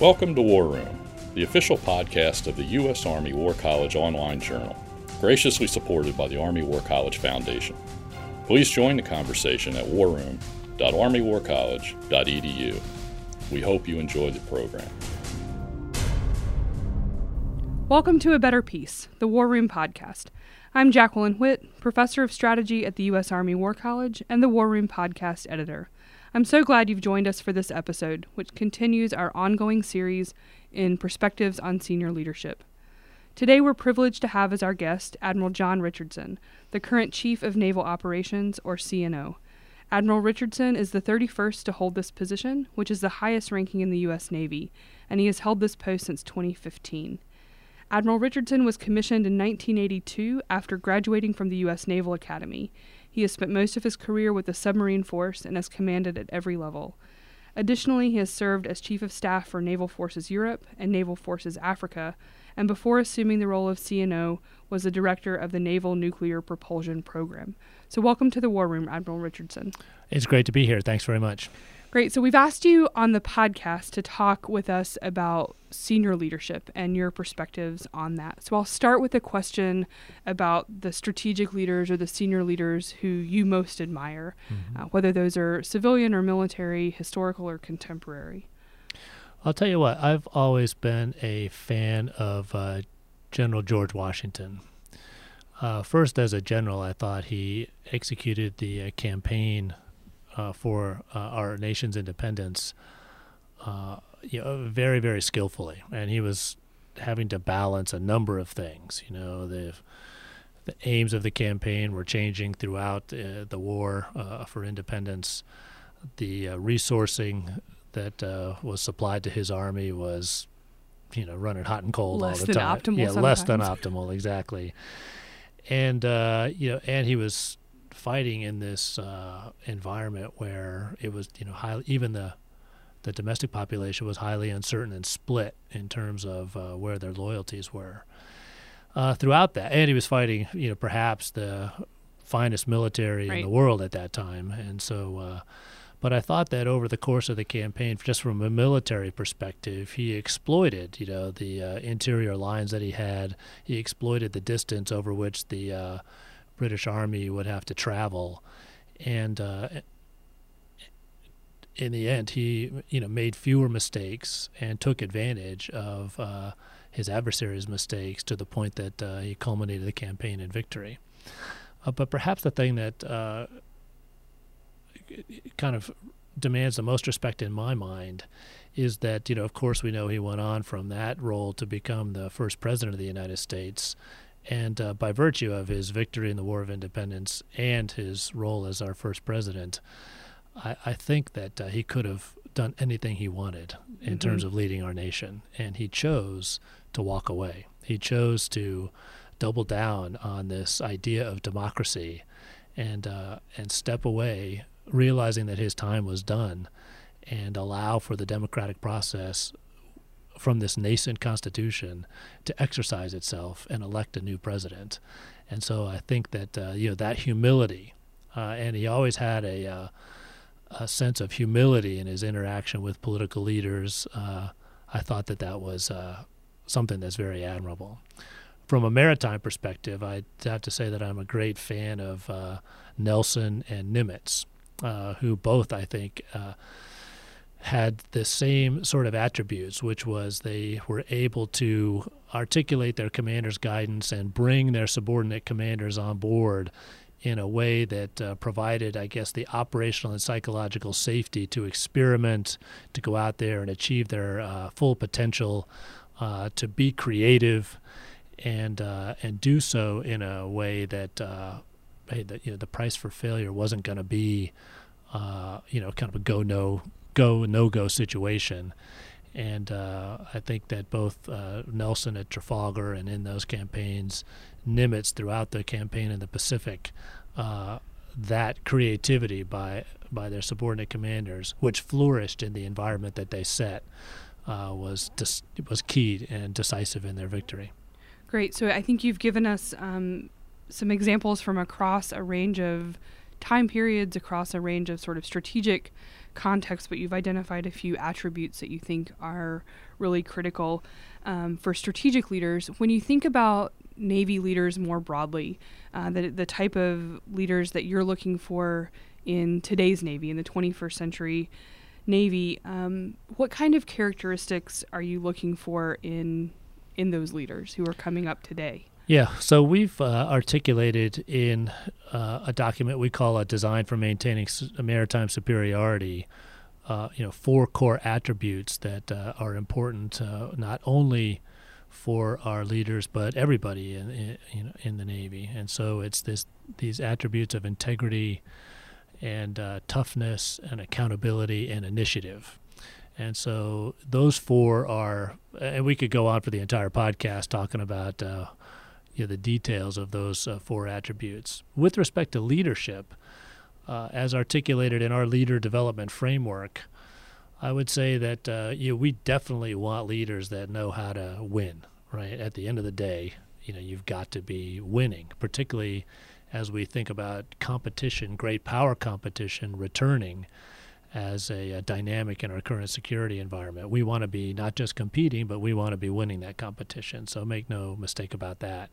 Welcome to War Room, the official podcast of the U.S. Army War College online journal, graciously supported by the Army War College Foundation. Please join the conversation at warroom.armywarcollege.edu. We hope you enjoy the program. Welcome to A Better Peace, the War Room podcast. I'm Jacqueline Whitt, professor of strategy at the U.S. Army War College and the War Room podcast editor. I'm so glad you've joined us for this episode, which continues our ongoing series in Perspectives on Senior Leadership. Today, we're privileged to have as our guest Admiral John Richardson, the current Chief of Naval Operations, or CNO. Admiral Richardson is the 31st to hold this position, which is the highest ranking in the U.S. Navy, and he has held this post since 2015. Admiral Richardson was commissioned in 1982 after graduating from the U.S. Naval Academy. He has spent most of his career with the submarine force and has commanded at every level. Additionally, he has served as Chief of Staff for Naval Forces Europe and Naval Forces Africa, and before assuming the role of CNO, was the director of the Naval Nuclear Propulsion Program. So, welcome to the War Room, Admiral Richardson. It's great to be here. Thanks very much. Great. So, we've asked you on the podcast to talk with us about senior leadership and your perspectives on that. So, I'll start with a question about the strategic leaders or the senior leaders who you most admire, mm-hmm. uh, whether those are civilian or military, historical or contemporary. I'll tell you what, I've always been a fan of uh, General George Washington. Uh, first, as a general, I thought he executed the uh, campaign uh, for uh, our nation's independence, uh, you know, very very skillfully, and he was having to balance a number of things. You know, the the aims of the campaign were changing throughout uh, the war uh, for independence. The uh, resourcing that was supplied to his army was, you know, running hot and cold less all the time. Optimal yeah, sometimes. less than optimal, exactly. And you know, and he was fighting in this uh, environment where it was, you know, high, even the the domestic population was highly uncertain and split in terms of uh, where their loyalties were. Uh, throughout that, and he was fighting, you know, perhaps the finest military right. in the world at that time, and so. Uh, but I thought that over the course of the campaign, just from a military perspective, he exploited, you know, the uh, interior lines that he had. He exploited the distance over which the uh, British Army would have to travel, and uh, in the end, he you know made fewer mistakes and took advantage of uh, his adversary's mistakes to the point that uh, he culminated the campaign in victory. Uh, but perhaps the thing that uh, kind of demands the most respect in my mind is that you know of course we know he went on from that role to become the first president of the United States and uh, by virtue of his victory in the War of Independence and his role as our first president, I, I think that uh, he could have done anything he wanted in mm-hmm. terms of leading our nation. And he chose to walk away. He chose to double down on this idea of democracy and, uh, and step away, realizing that his time was done, and allow for the democratic process from this nascent constitution to exercise itself and elect a new president. And so I think that uh, you know that humility, uh, and he always had a, uh, a sense of humility in his interaction with political leaders. Uh, I thought that that was uh, something that's very admirable. From a maritime perspective, I have to say that I'm a great fan of uh, Nelson and Nimitz, who both I think had the same sort of attributes, which was they were able to articulate their commander's guidance and bring their subordinate commanders on board in a way that uh, provided, I guess, the operational and psychological safety to experiment, to go out there and achieve their uh, full potential, uh, to be creative, and uh, and do so in a way that, uh, hey, that you know, the price for failure wasn't going to be, uh, you know, kind of a go no go no go situation. And uh, I think that both uh, Nelson at Trafalgar and in those campaigns, Nimitz throughout the campaign in the Pacific, uh, that creativity by by their subordinate commanders, which flourished in the environment that they set, uh, was dis- was key and decisive in their victory. Great. So I think you've given us um, some examples from across a range of time periods across a range of sort of strategic contexts, but you've identified a few attributes that you think are really critical um, for strategic leaders. When you think about Navy leaders more broadly, uh, the, the type of leaders that you're looking for in today's Navy, in the 21st century Navy, um, what kind of characteristics are you looking for in in those leaders who are coming up today? Yeah, so we've uh, articulated in uh, a document we call a design for maintaining maritime superiority. Uh, you know, four core attributes that uh, are important uh, not only for our leaders but everybody in, in, you know, in the Navy. And so it's this these attributes of integrity and uh, toughness and accountability and initiative. And so those four are, and we could go on for the entire podcast talking about you know, the details of those uh, four attributes. With respect to leadership, uh, as articulated in our leader development framework, I would say that uh, you know, we definitely want leaders that know how to win. Right at the end of the day, you know you've got to be winning, particularly as we think about competition, great power competition returning as a, a, dynamic in our current security environment. We want to be not just competing, but we want to be winning that competition. So make no mistake about that.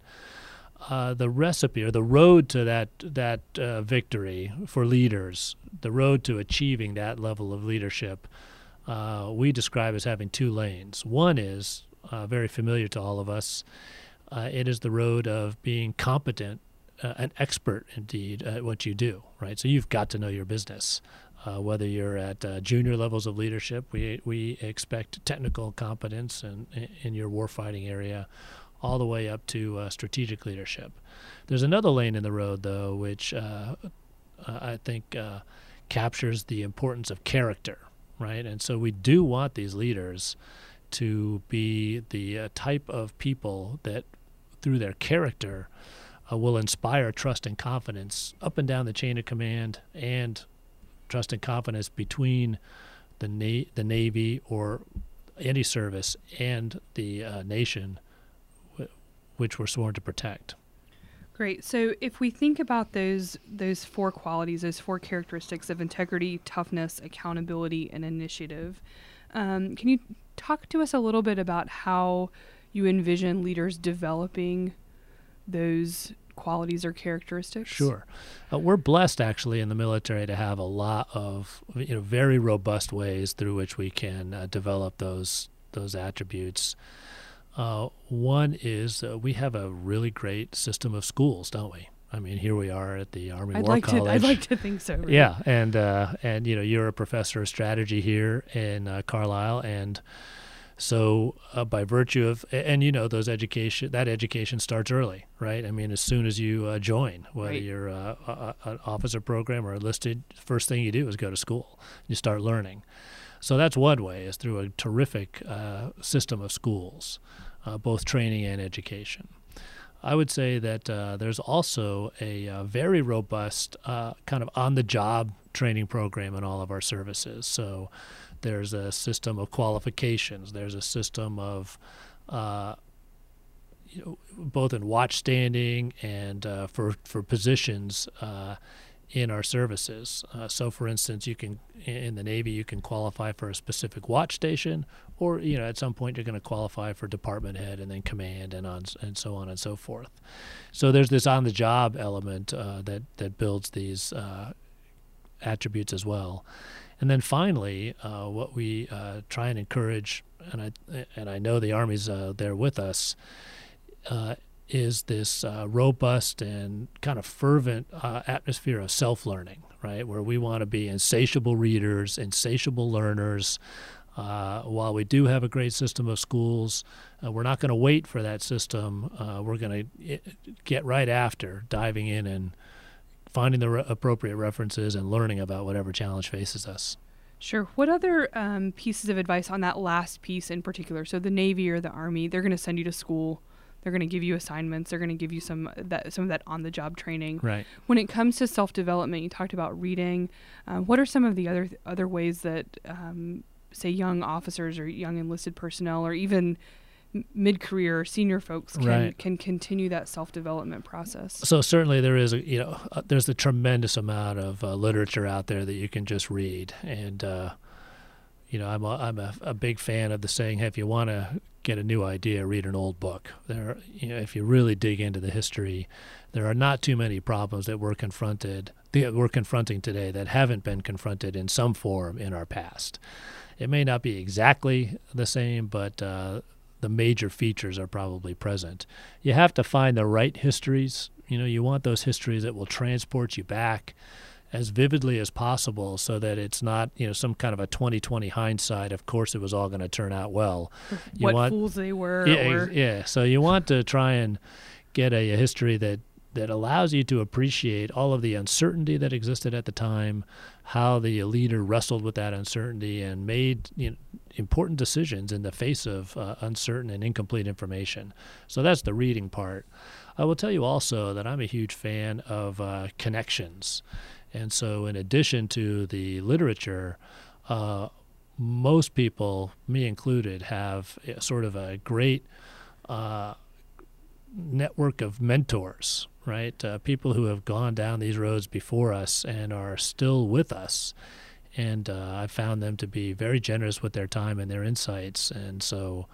Uh, the recipe or the road to that that uh, victory for leaders, the road to achieving that level of leadership, uh, we describe as having two lanes. One is uh, very familiar to all of us. Uh, it is the road of being competent, uh, an expert indeed at what you do. Right. So you've got to know your business. Uh, whether you're at uh, junior levels of leadership, we, we expect technical competence in, in your warfighting area, all the way up to uh, strategic leadership. There's another lane in the road, though, which uh, uh, I think uh, captures the importance of character, right? And so we do want these leaders to be the type of people that, through their character, will inspire trust and confidence up and down the chain of command and trust and confidence between the na- the Navy or any service and the uh, nation, w- which we're sworn to protect. Great. So if we think about those those four qualities, those four characteristics of integrity, toughness, accountability, and initiative, um, can you talk to us a little bit about how you envision leaders developing those qualities or characteristics? Sure. Uh, we're blessed actually in the military to have a lot of you know very robust ways through which we can uh, develop those those attributes. Uh, one is uh, we have a really great system of schools, don't we? I mean, here we are at the Army I'd War like College. To, I'd like to think so. Really. Yeah, and uh, and you know you're a professor of strategy here in uh, Carlisle, and so uh, by virtue of and you know those education that education starts early, right? I mean, as soon as you uh, join, whether right. you're uh, a, an officer program or enlisted, first thing you do is go to school. You start learning. So that's one way is through a terrific uh, system of schools, uh, both training and education. I would say that uh, there's also a, a very robust kind of on-the-job training program in all of our services. So there's a system of qualifications. There's a system of uh, you know, both in watch standing and uh, for for positions uh, in our services. Uh, so, for instance, you can in the Navy you can qualify for a specific watch station, or you know at some point you're going to qualify for department head and then command and on and so on and so forth. So there's this on the job element uh, that that builds these uh, attributes as well. And then finally, uh, what we uh, try and encourage, and I and I know the Army's uh, there with us, uh, is this uh, robust and kind of fervent uh, atmosphere of self-learning, right? Where we want to be insatiable readers, insatiable learners. while we do have a great system of schools, we're not going to wait for that system. we're going to get right after diving in and finding the re- appropriate references and learning about whatever challenge faces us. Sure. What other um, pieces of advice on that last piece in particular? So the Navy or the Army, they're going to send you to school. They're going to give you assignments. They're going to give you some that some of that on the job training. Right. When it comes to self development, you talked about reading. Uh, what are some of the other other ways that, um, say, young officers or young enlisted personnel, or even mid-career senior folks can Right. can continue that self-development process. So certainly there is a you know uh, there's a tremendous amount of uh, literature out there that you can just read, and uh, you know I'm a, I'm a, a big fan of the saying, hey, if you want to get a new idea, read an old book. There, you know, if you really dig into the history, there are not too many problems that we're confronted that we're confronting today that haven't been confronted in some form in our past. It may not be exactly the same, but uh, the major features are probably present. You have to find the right histories. You know, you want those histories that will transport you back as vividly as possible so that it's not, you know, some kind of a 2020 hindsight. Of course, it was all going to turn out well. You what want, fools they were. yeah, or, yeah. So you want to try and get a, a history that that allows you to appreciate all of the uncertainty that existed at the time, how the leader wrestled with that uncertainty and made you know, important decisions in the face of uh, uncertain and incomplete information. So that's the reading part. I will tell you also that I'm a huge fan of uh, connections. And so, in addition to the literature, uh, most people, me included, have sort of a great uh, network of mentors, right? Uh, people who have gone down these roads before us and are still with us. And uh, I found them to be very generous with their time and their insights. And so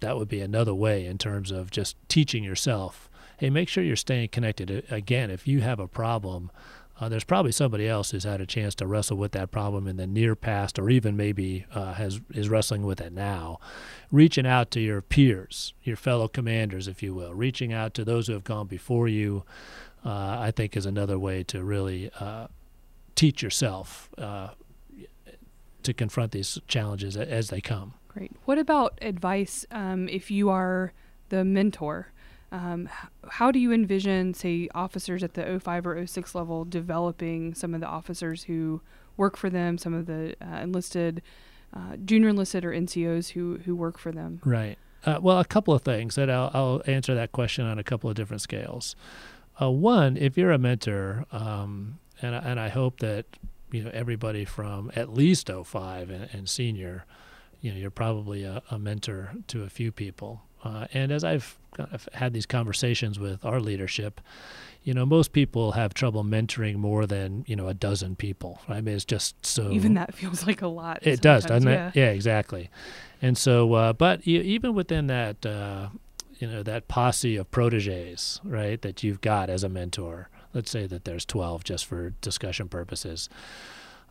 that would be another way in terms of just teaching yourself. Hey, make sure you're staying connected. Again, if you have a problem, uh, there's probably somebody else who's had a chance to wrestle with that problem in the near past, or even maybe uh, has is wrestling with it now. Reaching out to your peers, your fellow commanders, if you will, reaching out to those who have gone before you, uh, I think is another way to really uh, teach yourself uh, to confront these challenges as they come. Great. What about advice um, if you are the mentor? Um, how do you envision, say, officers at the 05 or 06 level developing some of the officers who work for them, some of the uh, enlisted, uh, junior enlisted or NCOs who, who work for them? Right. Uh, well, a couple of things that I'll, I'll answer that question on a couple of different scales. Uh, one, if you're a mentor, um, and and I hope that you know everybody from at least 05 and, and senior, you know, you're probably a, a mentor to a few people. Uh, and as I've kind of had these conversations with our leadership, you know, most people have trouble mentoring more than you know a dozen people. I mean, it's just so Even that feels like a lot. it does, doesn't yeah. it? Yeah, exactly. And so, uh, but even within that, uh, you know, that posse of proteges, right, that you've got as a mentor. Let's say that there's 12, just for discussion purposes.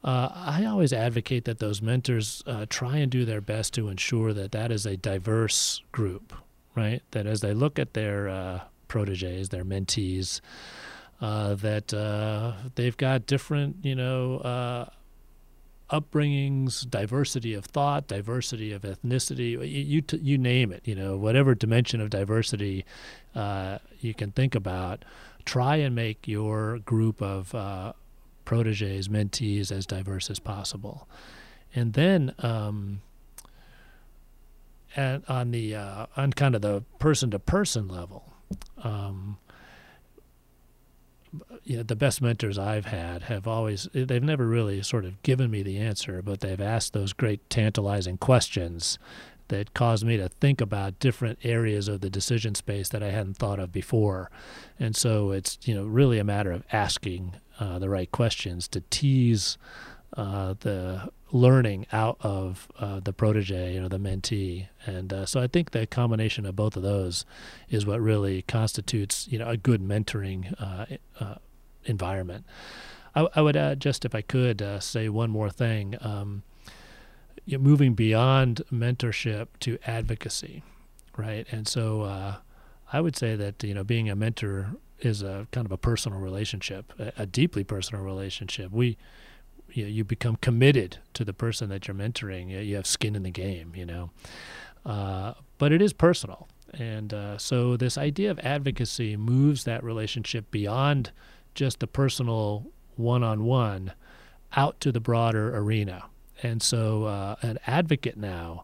Uh, I always advocate that those mentors uh, try and do their best to ensure that that is a diverse group, right? That as they look at their uh, proteges, their mentees, uh, that uh, they've got different, you know, uh, upbringings, diversity of thought, diversity of ethnicity, you you, t- you name it, you know, whatever dimension of diversity uh, you can think about, try and make your group of uh, proteges, mentees as diverse as possible. And then um, and on the uh, on kind of the person to person level, um, you know, the best mentors I've had have always they've never really sort of given me the answer, but they've asked those great tantalizing questions that caused me to think about different areas of the decision space that I hadn't thought of before. And so it's you know really a matter of asking uh, the right questions to tease uh, the learning out of uh, the protege, you know, the mentee. And uh, so I think the combination of both of those is what really constitutes, you know, a good mentoring uh, uh, environment. I, I would add, just if I could, uh, say one more thing. Um, you moving beyond mentorship to advocacy, right? And so uh, I would say that you know being a mentor is a kind of a personal relationship, a, a deeply personal relationship. We you, you become committed to the person that you're mentoring. You, you have skin in the game, you know. Uh, but it is personal, and uh, so this idea of advocacy moves that relationship beyond just the personal one-on-one out to the broader arena. And so, uh, an advocate now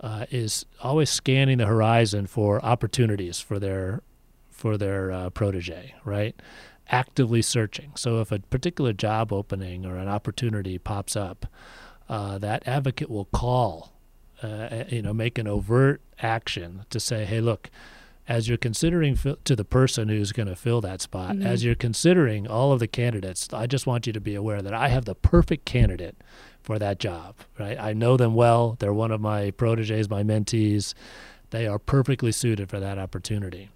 uh, is always scanning the horizon for opportunities for their for their uh, protege, right? Actively searching. So, if a particular job opening or an opportunity pops up, uh, that advocate will call uh, you know, make an overt action to say, hey, look, as you're considering to the person who's going to fill that spot, mm-hmm. as you're considering all of the candidates, I just want you to be aware that I have the perfect candidate for that job, right? I know them well. They're one of my proteges, my mentees. They are perfectly suited for that opportunity.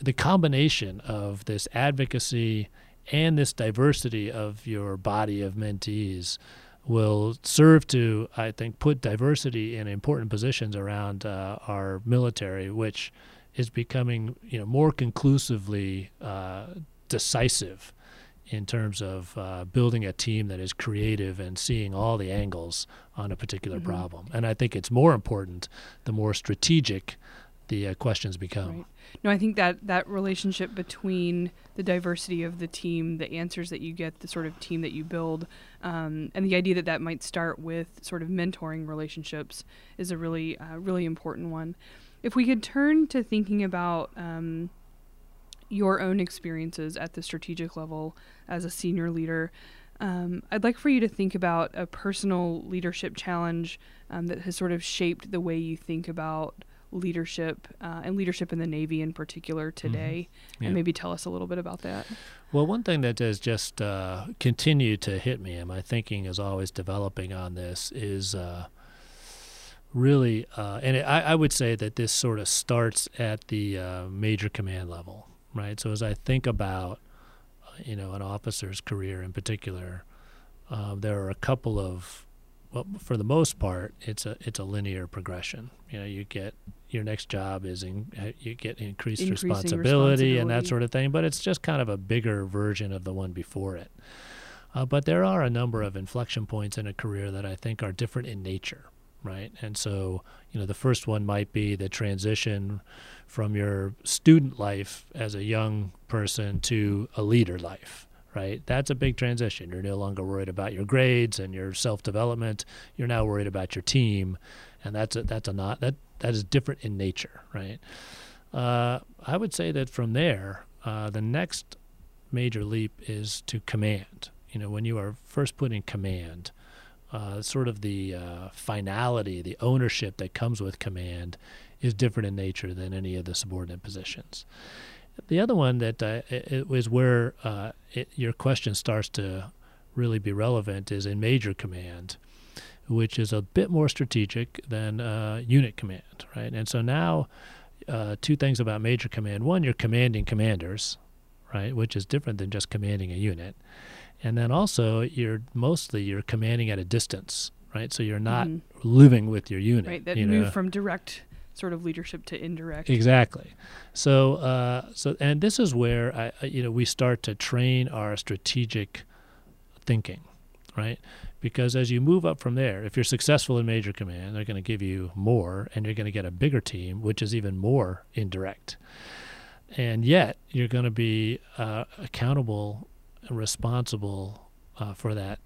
The combination of this advocacy and this diversity of your body of mentees will serve to, I think, put diversity in important positions around uh, our military, which is becoming, you know, more conclusively uh, decisive in terms of uh, building a team that is creative and seeing all the angles on a particular mm-hmm. problem. And I think it's more important the more strategic the uh, questions become. Right. No, I think that that relationship between the diversity of the team, the answers that you get, the sort of team that you build, um, and the idea that that might start with sort of mentoring relationships is a really, uh, really important one. If we could turn to thinking about um, your own experiences at the strategic level as a senior leader, um, I'd like for you to think about a personal leadership challenge um, that has sort of shaped the way you think about leadership uh, and leadership in the Navy in particular mm-hmm. today, mm-hmm. yeah. and maybe tell us a little bit about that. Well, one thing that has just uh, continued to hit me, and my thinking is always developing on this, is uh, really, uh, and it, I, I, would say that this sort of starts at the uh, major command level, right? So as I think about, uh, you know, an officer's career in particular, there are a couple of well, for the most part, it's a it's a linear progression. You know, you get your next job is in, uh, you get increased responsibility, responsibility, and that sort of thing, but it's just kind of a bigger version of the one before it. Uh, but there are a number of inflection points in a career that I think are different in nature, right? And so, you know, the first one might be the transition from your student life as a young person to a leader life right? That's a big transition. You're no longer worried about your grades and your self development. You're now worried about your team, and that's a, that's a not that that is different in nature, right? Uh, I would say that from there, uh, the next major leap is to command. You know, when you are first put in command, uh, sort of the uh, finality, the ownership that comes with command is different in nature than any of the subordinate positions. The other one that uh, is where uh, it, your question starts to really be relevant is in major command, which is a bit more strategic than uh, unit command, right? And so now, uh, two things about major command: one, you're commanding commanders, right, which is different than just commanding a unit, and then also you're mostly you're commanding at a distance, right? So you're not mm-hmm. living with your unit. Right. That move know. from direct sort of leadership to indirect. Exactly. So, uh, so, and this is where I, you know, we start to train our strategic thinking, right? Because as you move up from there, if you're successful in major command, they're going to give you more, and you're going to get a bigger team, which is even more indirect. And yet, you're going to be uh, accountable and responsible uh, for that,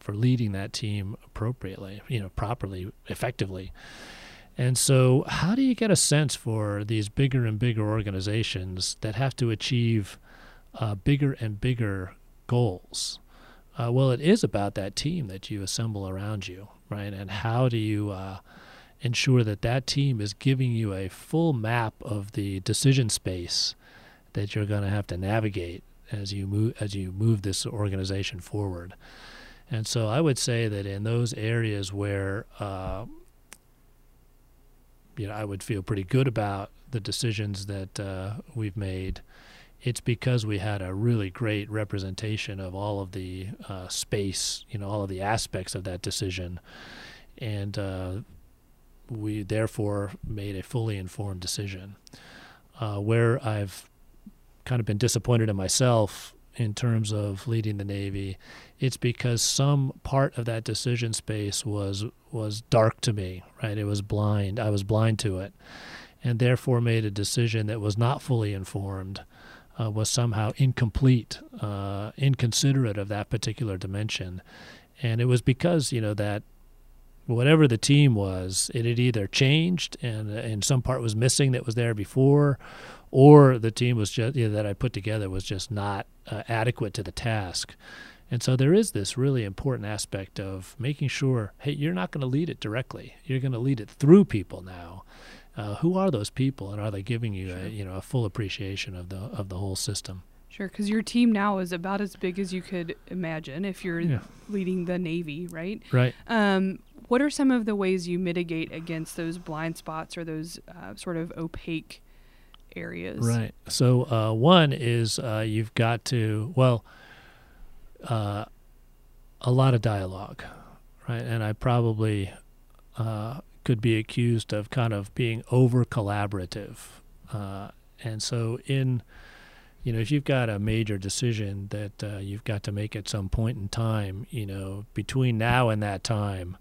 for leading that team appropriately, you know, properly, effectively. And so, how do you get a sense for these bigger and bigger organizations that have to achieve uh, bigger and bigger goals? Uh, well, it is about that team that you assemble around you, right? And how do you uh, ensure that that team is giving you a full map of the decision space that you're going to have to navigate as you move as you move this organization forward? And so, I would say that in those areas where uh, you know, I would feel pretty good about the decisions that uh, we've made. It's because we had a really great representation of all of the uh, space, you know, all of the aspects of that decision, and uh, we therefore made a fully informed decision. Uh, where I've kind of been disappointed in myself in terms of leading the Navy, it's because some part of that decision space was was dark to me, right? It was blind. I was blind to it, and therefore made a decision that was not fully informed, uh, was somehow incomplete, uh, inconsiderate of that particular dimension, and it was because you know that whatever the team was, it had either changed and and some part was missing that was there before, or the team was just you know, that I put together was just not uh, adequate to the task. And so there is this really important aspect of making sure, hey, you're not going to lead it directly. You're going to lead it through people now. Uh, who are those people, and are they giving you Sure. a you know a full appreciation of the of the whole system? Sure, because your team now is about as big as you could imagine if you're Yeah. leading the Navy, right? Right. Um, what are some of the ways you mitigate against those blind spots or those uh, sort of opaque areas? Right. So uh, one is uh, you've got to well, uh, a lot of dialogue, right? And I probably uh, could be accused of kind of being over collaborative, uh, and so in you know if you've got a major decision that uh, you've got to make at some point in time, you know between now and that time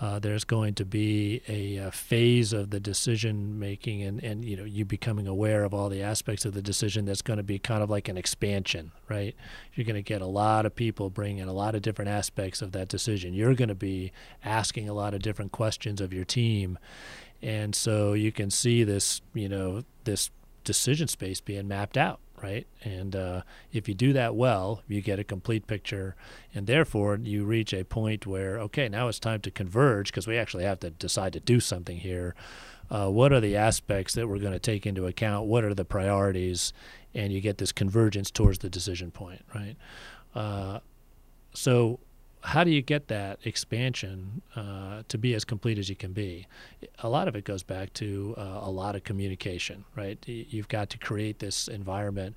uh, there's going to be a, uh phase of the decision making and, and you know you becoming aware of all the aspects of the decision that's going to be kind of like an expansion right? You're going to get a lot of people bringing a lot of different aspects of that decision. You're going to be asking a lot of different questions of your team. And so you can see this you know this decision space being mapped out right? And uh, if you do that well you get a complete picture. And therefore you reach a point where okay now it's time to converge because we actually have to decide to do something here. Uh, what are the aspects that we're going to take into account? What are the priorities? And you get this convergence towards the decision point right? Uh, so how do you get that expansion uh, to be as complete as you can be? A lot of it goes back to uh, a lot of communication, right? You've got to create this environment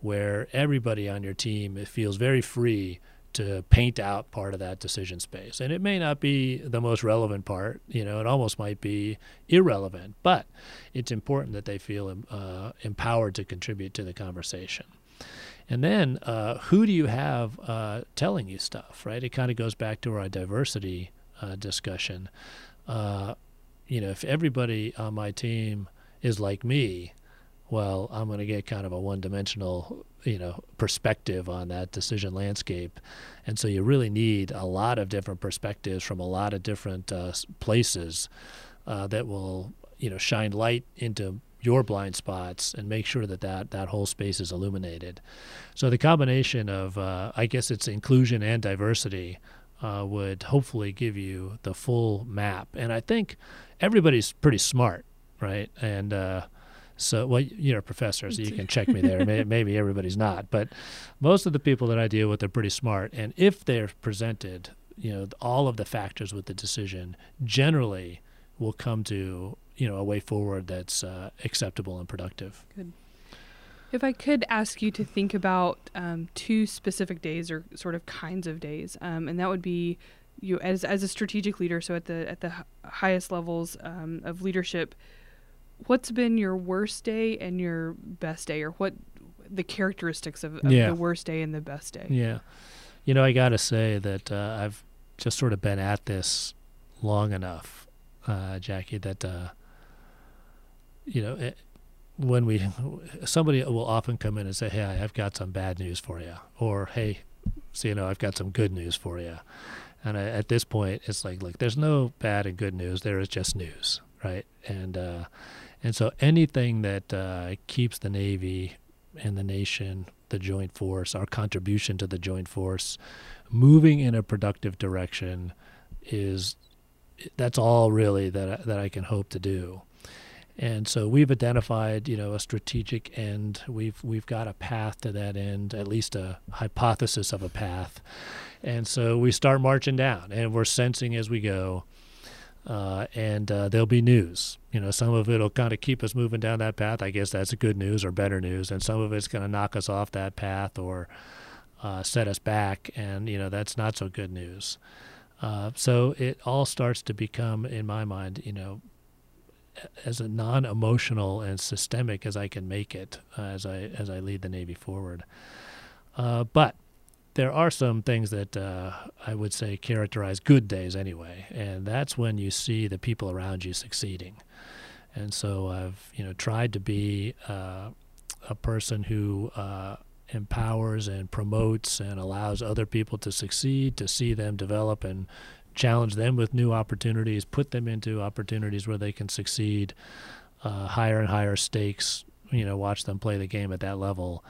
where everybody on your team feels very free to paint out part of that decision space. And it may not be the most relevant part, you know, it almost might be irrelevant, but it's important that they feel uh, empowered to contribute to the conversation. And then uh, who do you have uh, telling you stuff, right? It kind of goes back to our diversity uh, discussion. Uh, you know, if everybody on my team is like me, well, I'm going to get kind of a one-dimensional, you know, perspective on that decision landscape, and so you really need a lot of different perspectives from a lot of different uh, places uh, that will, you know, shine light into your blind spots and make sure that that, that whole space is illuminated. So the combination of, uh, I guess it's inclusion and diversity, uh, would hopefully give you the full map. And I think everybody's pretty smart, right? And uh, so, well, you're a professor, so you can check me there. Maybe everybody's not, but most of the people that I deal with are pretty smart. And if they're presented, you know, all of the factors with the decision, generally will come to you know a way forward that's uh, acceptable and productive. Good. If I could ask you to think about um, two specific days or sort of kinds of days, um, and that would be you as as a strategic leader. So at the at the highest levels um, of leadership, what's been your worst day and your best day, or what the characteristics of, of Yeah. the worst day and the best day? Yeah, you know I got to say that uh, I've just sort of been at this long enough, uh, Jackie, that uh, you know when we somebody will often come in and say, "Hey, I've got some bad news for you," or "Hey, so you know I've got some good news for you." And I, at this point, it's like, look, there's no bad and good news. There is just news, right? And uh, and so anything that uh, keeps the Navy and the nation, the joint force, our contribution to the joint force, moving in a productive direction, is that's all really that that I can hope to do. And so we've identified, you know, a strategic end. We've we've got a path to that end, at least a hypothesis of a path. And so we start marching down, and we're sensing as we go. Uh, and uh, there'll be news. You know, some of it'll kind of keep us moving down that path. I guess that's good news or better news, and some of it's going to knock us off that path or uh, set us back, and you know that's not so good news. Uh, so it all starts to become, in my mind, you know, as a non-emotional and systemic as I can make it uh, as I as I lead the Navy forward. Uh, but there are some things that uh, I would say characterize good days anyway, and that's when you see the people around you succeeding. And so I've you know tried to be uh, a person who uh, empowers and promotes and allows other people to succeed, to see them develop and challenge them with new opportunities, put them into opportunities where they can succeed, uh, higher and higher stakes. You know, watch them play the game at that level.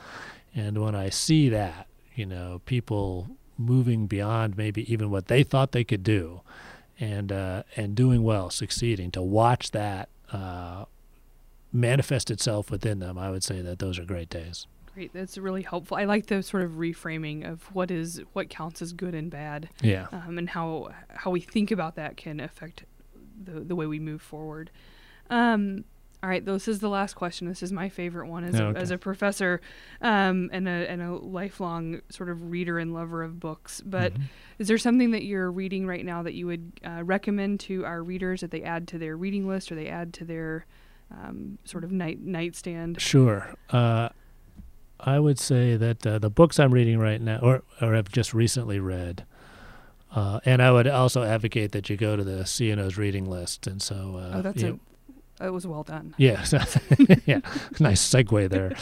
And when I see that, you know, people moving beyond maybe even what they thought they could do, and uh, and doing well, succeeding. To watch that uh, manifest itself within them, I would say that those are great days. Great, that's really helpful. I like the sort of reframing of what is what counts as good and bad. Yeah, um, and how how we think about that can affect the the way we move forward. Um, all right, this is the last question. This is my favorite one as, Okay. a, as a professor um, and, a, and a lifelong sort of reader and lover of books. But Mhm. is there something that you're reading right now that you would uh, recommend to our readers that they add to their reading list or they add to their um, sort of night nightstand? Sure. Uh, I would say that uh, the books I'm reading right now, or, or have just recently read, uh, and I would also advocate that you go to the CNO's reading list. And so, uh, oh, that's you a. That was well done. yeah, yeah, nice segue there.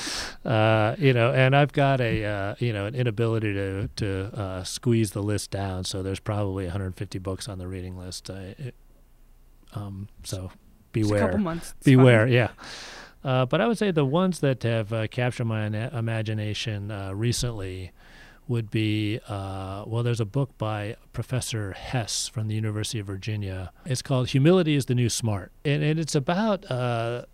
Uh, you know, and I've got a uh, you know an inability to to uh, squeeze the list down, so there's probably 150 books on the reading list. Uh, it, um, so Just a beware couple months. beware fine. yeah uh, but i would say the ones that have uh, captured my imagination uh, recently would be uh, well there's a book by professor hess from the university of virginia it's called humility is the new smart and, and it's about uh,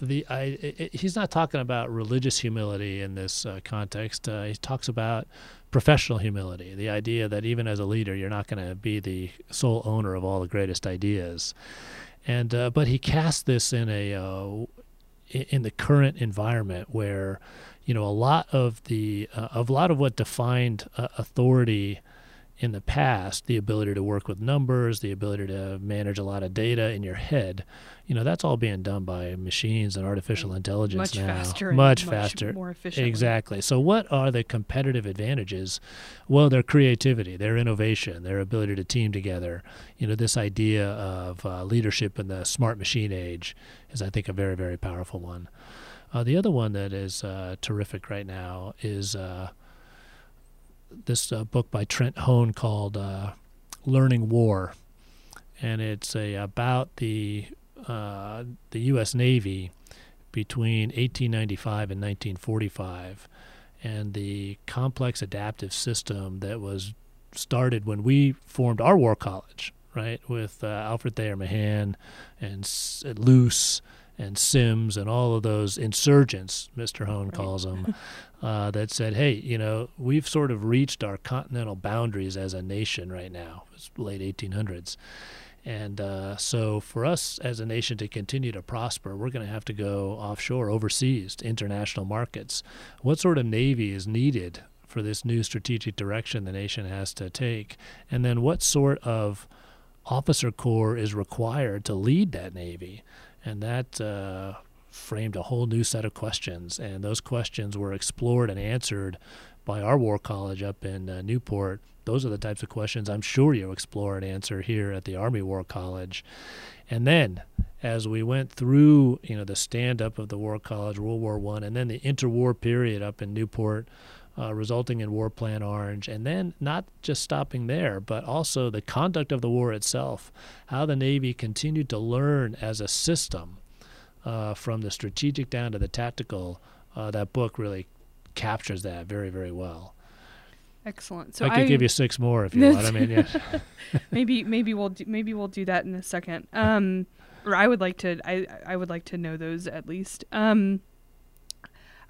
the I, i i- he's not talking about religious humility in this uh, context. He talks about professional humility, the idea that even as a leader, you're not going to be the sole owner of all the greatest ideas. And but he cast this in a in the current environment where you know a lot of the uh, of a lot of what defined uh, authority in the past, the ability to work with numbers, the ability to manage a lot of data in your head, you know, that's all being done by machines and artificial intelligence much now. faster, and much faster, more efficient. Exactly. So, what are the competitive advantages? Well, their creativity, their innovation, their ability to team together. You know, this idea of uh, leadership in the smart machine age is, I think, a very, very powerful one. Uh, the other one that is uh, terrific right now is uh, this uh, book by Trent Hone called uh, "Learning War," and it's a about the uh, the U.S. Navy between 1895 and 1945, and the complex adaptive system that was started when we formed our war college, right, with uh, Alfred Thayer Mahan and S- Luce and Sims and all of those insurgents, Mr. Hone Right. calls them, uh, that said, hey, you know, we've sort of reached our continental boundaries as a nation right now. It's late 1800s. And uh, so, for us as a nation to continue to prosper, we're going to have to go offshore, overseas, to international markets. What sort of navy is needed for this new strategic direction the nation has to take? And then, what sort of officer corps is required to lead that navy? And that uh, framed a whole new set of questions. And those questions were explored and answered by our war college up in uh, Newport. Those are the types of questions I'm sure you'll explore and answer here at the Army War College. And then, as we went through, you know, the stand-up of the War College, World War One, and then the interwar period up in Newport, uh, resulting in War Plan Orange, and then not just stopping there, but also the conduct of the war itself, how the Navy continued to learn as a system, uh, from the strategic down to the tactical. Uh, that book really captures that very, very well. Excellent. So I could give you six more if you want. I mean, yeah. maybe maybe we'll do, maybe we'll do that in a second. Um, or I would like to I I would like to know those at least. Um,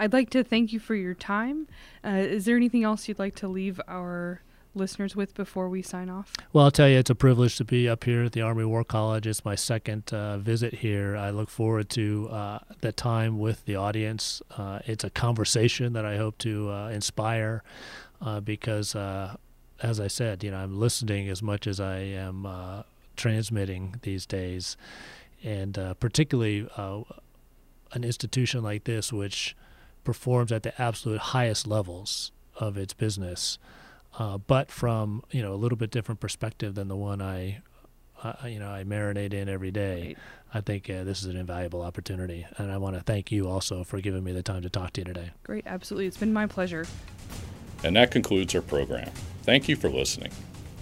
I'd like to thank you for your time. Uh, is there anything else you'd like to leave our listeners with before we sign off? Well, I'll tell you, it's a privilege to be up here at the Army War College. It's my second uh, visit here. I look forward to uh, the time with the audience. Uh, it's a conversation that I hope to uh, inspire uh, because, uh, as I said, you know, I'm listening as much as I am transmitting these days, and particularly an institution like this, which performs at the absolute highest levels of its business uh, but from you know a little bit different perspective than the one I, uh, you know, I marinate in every day. Right. I think uh, this is an invaluable opportunity, and I want to thank you also for giving me the time to talk to you today. Great, absolutely. It's been my pleasure. And that concludes our program. Thank you for listening.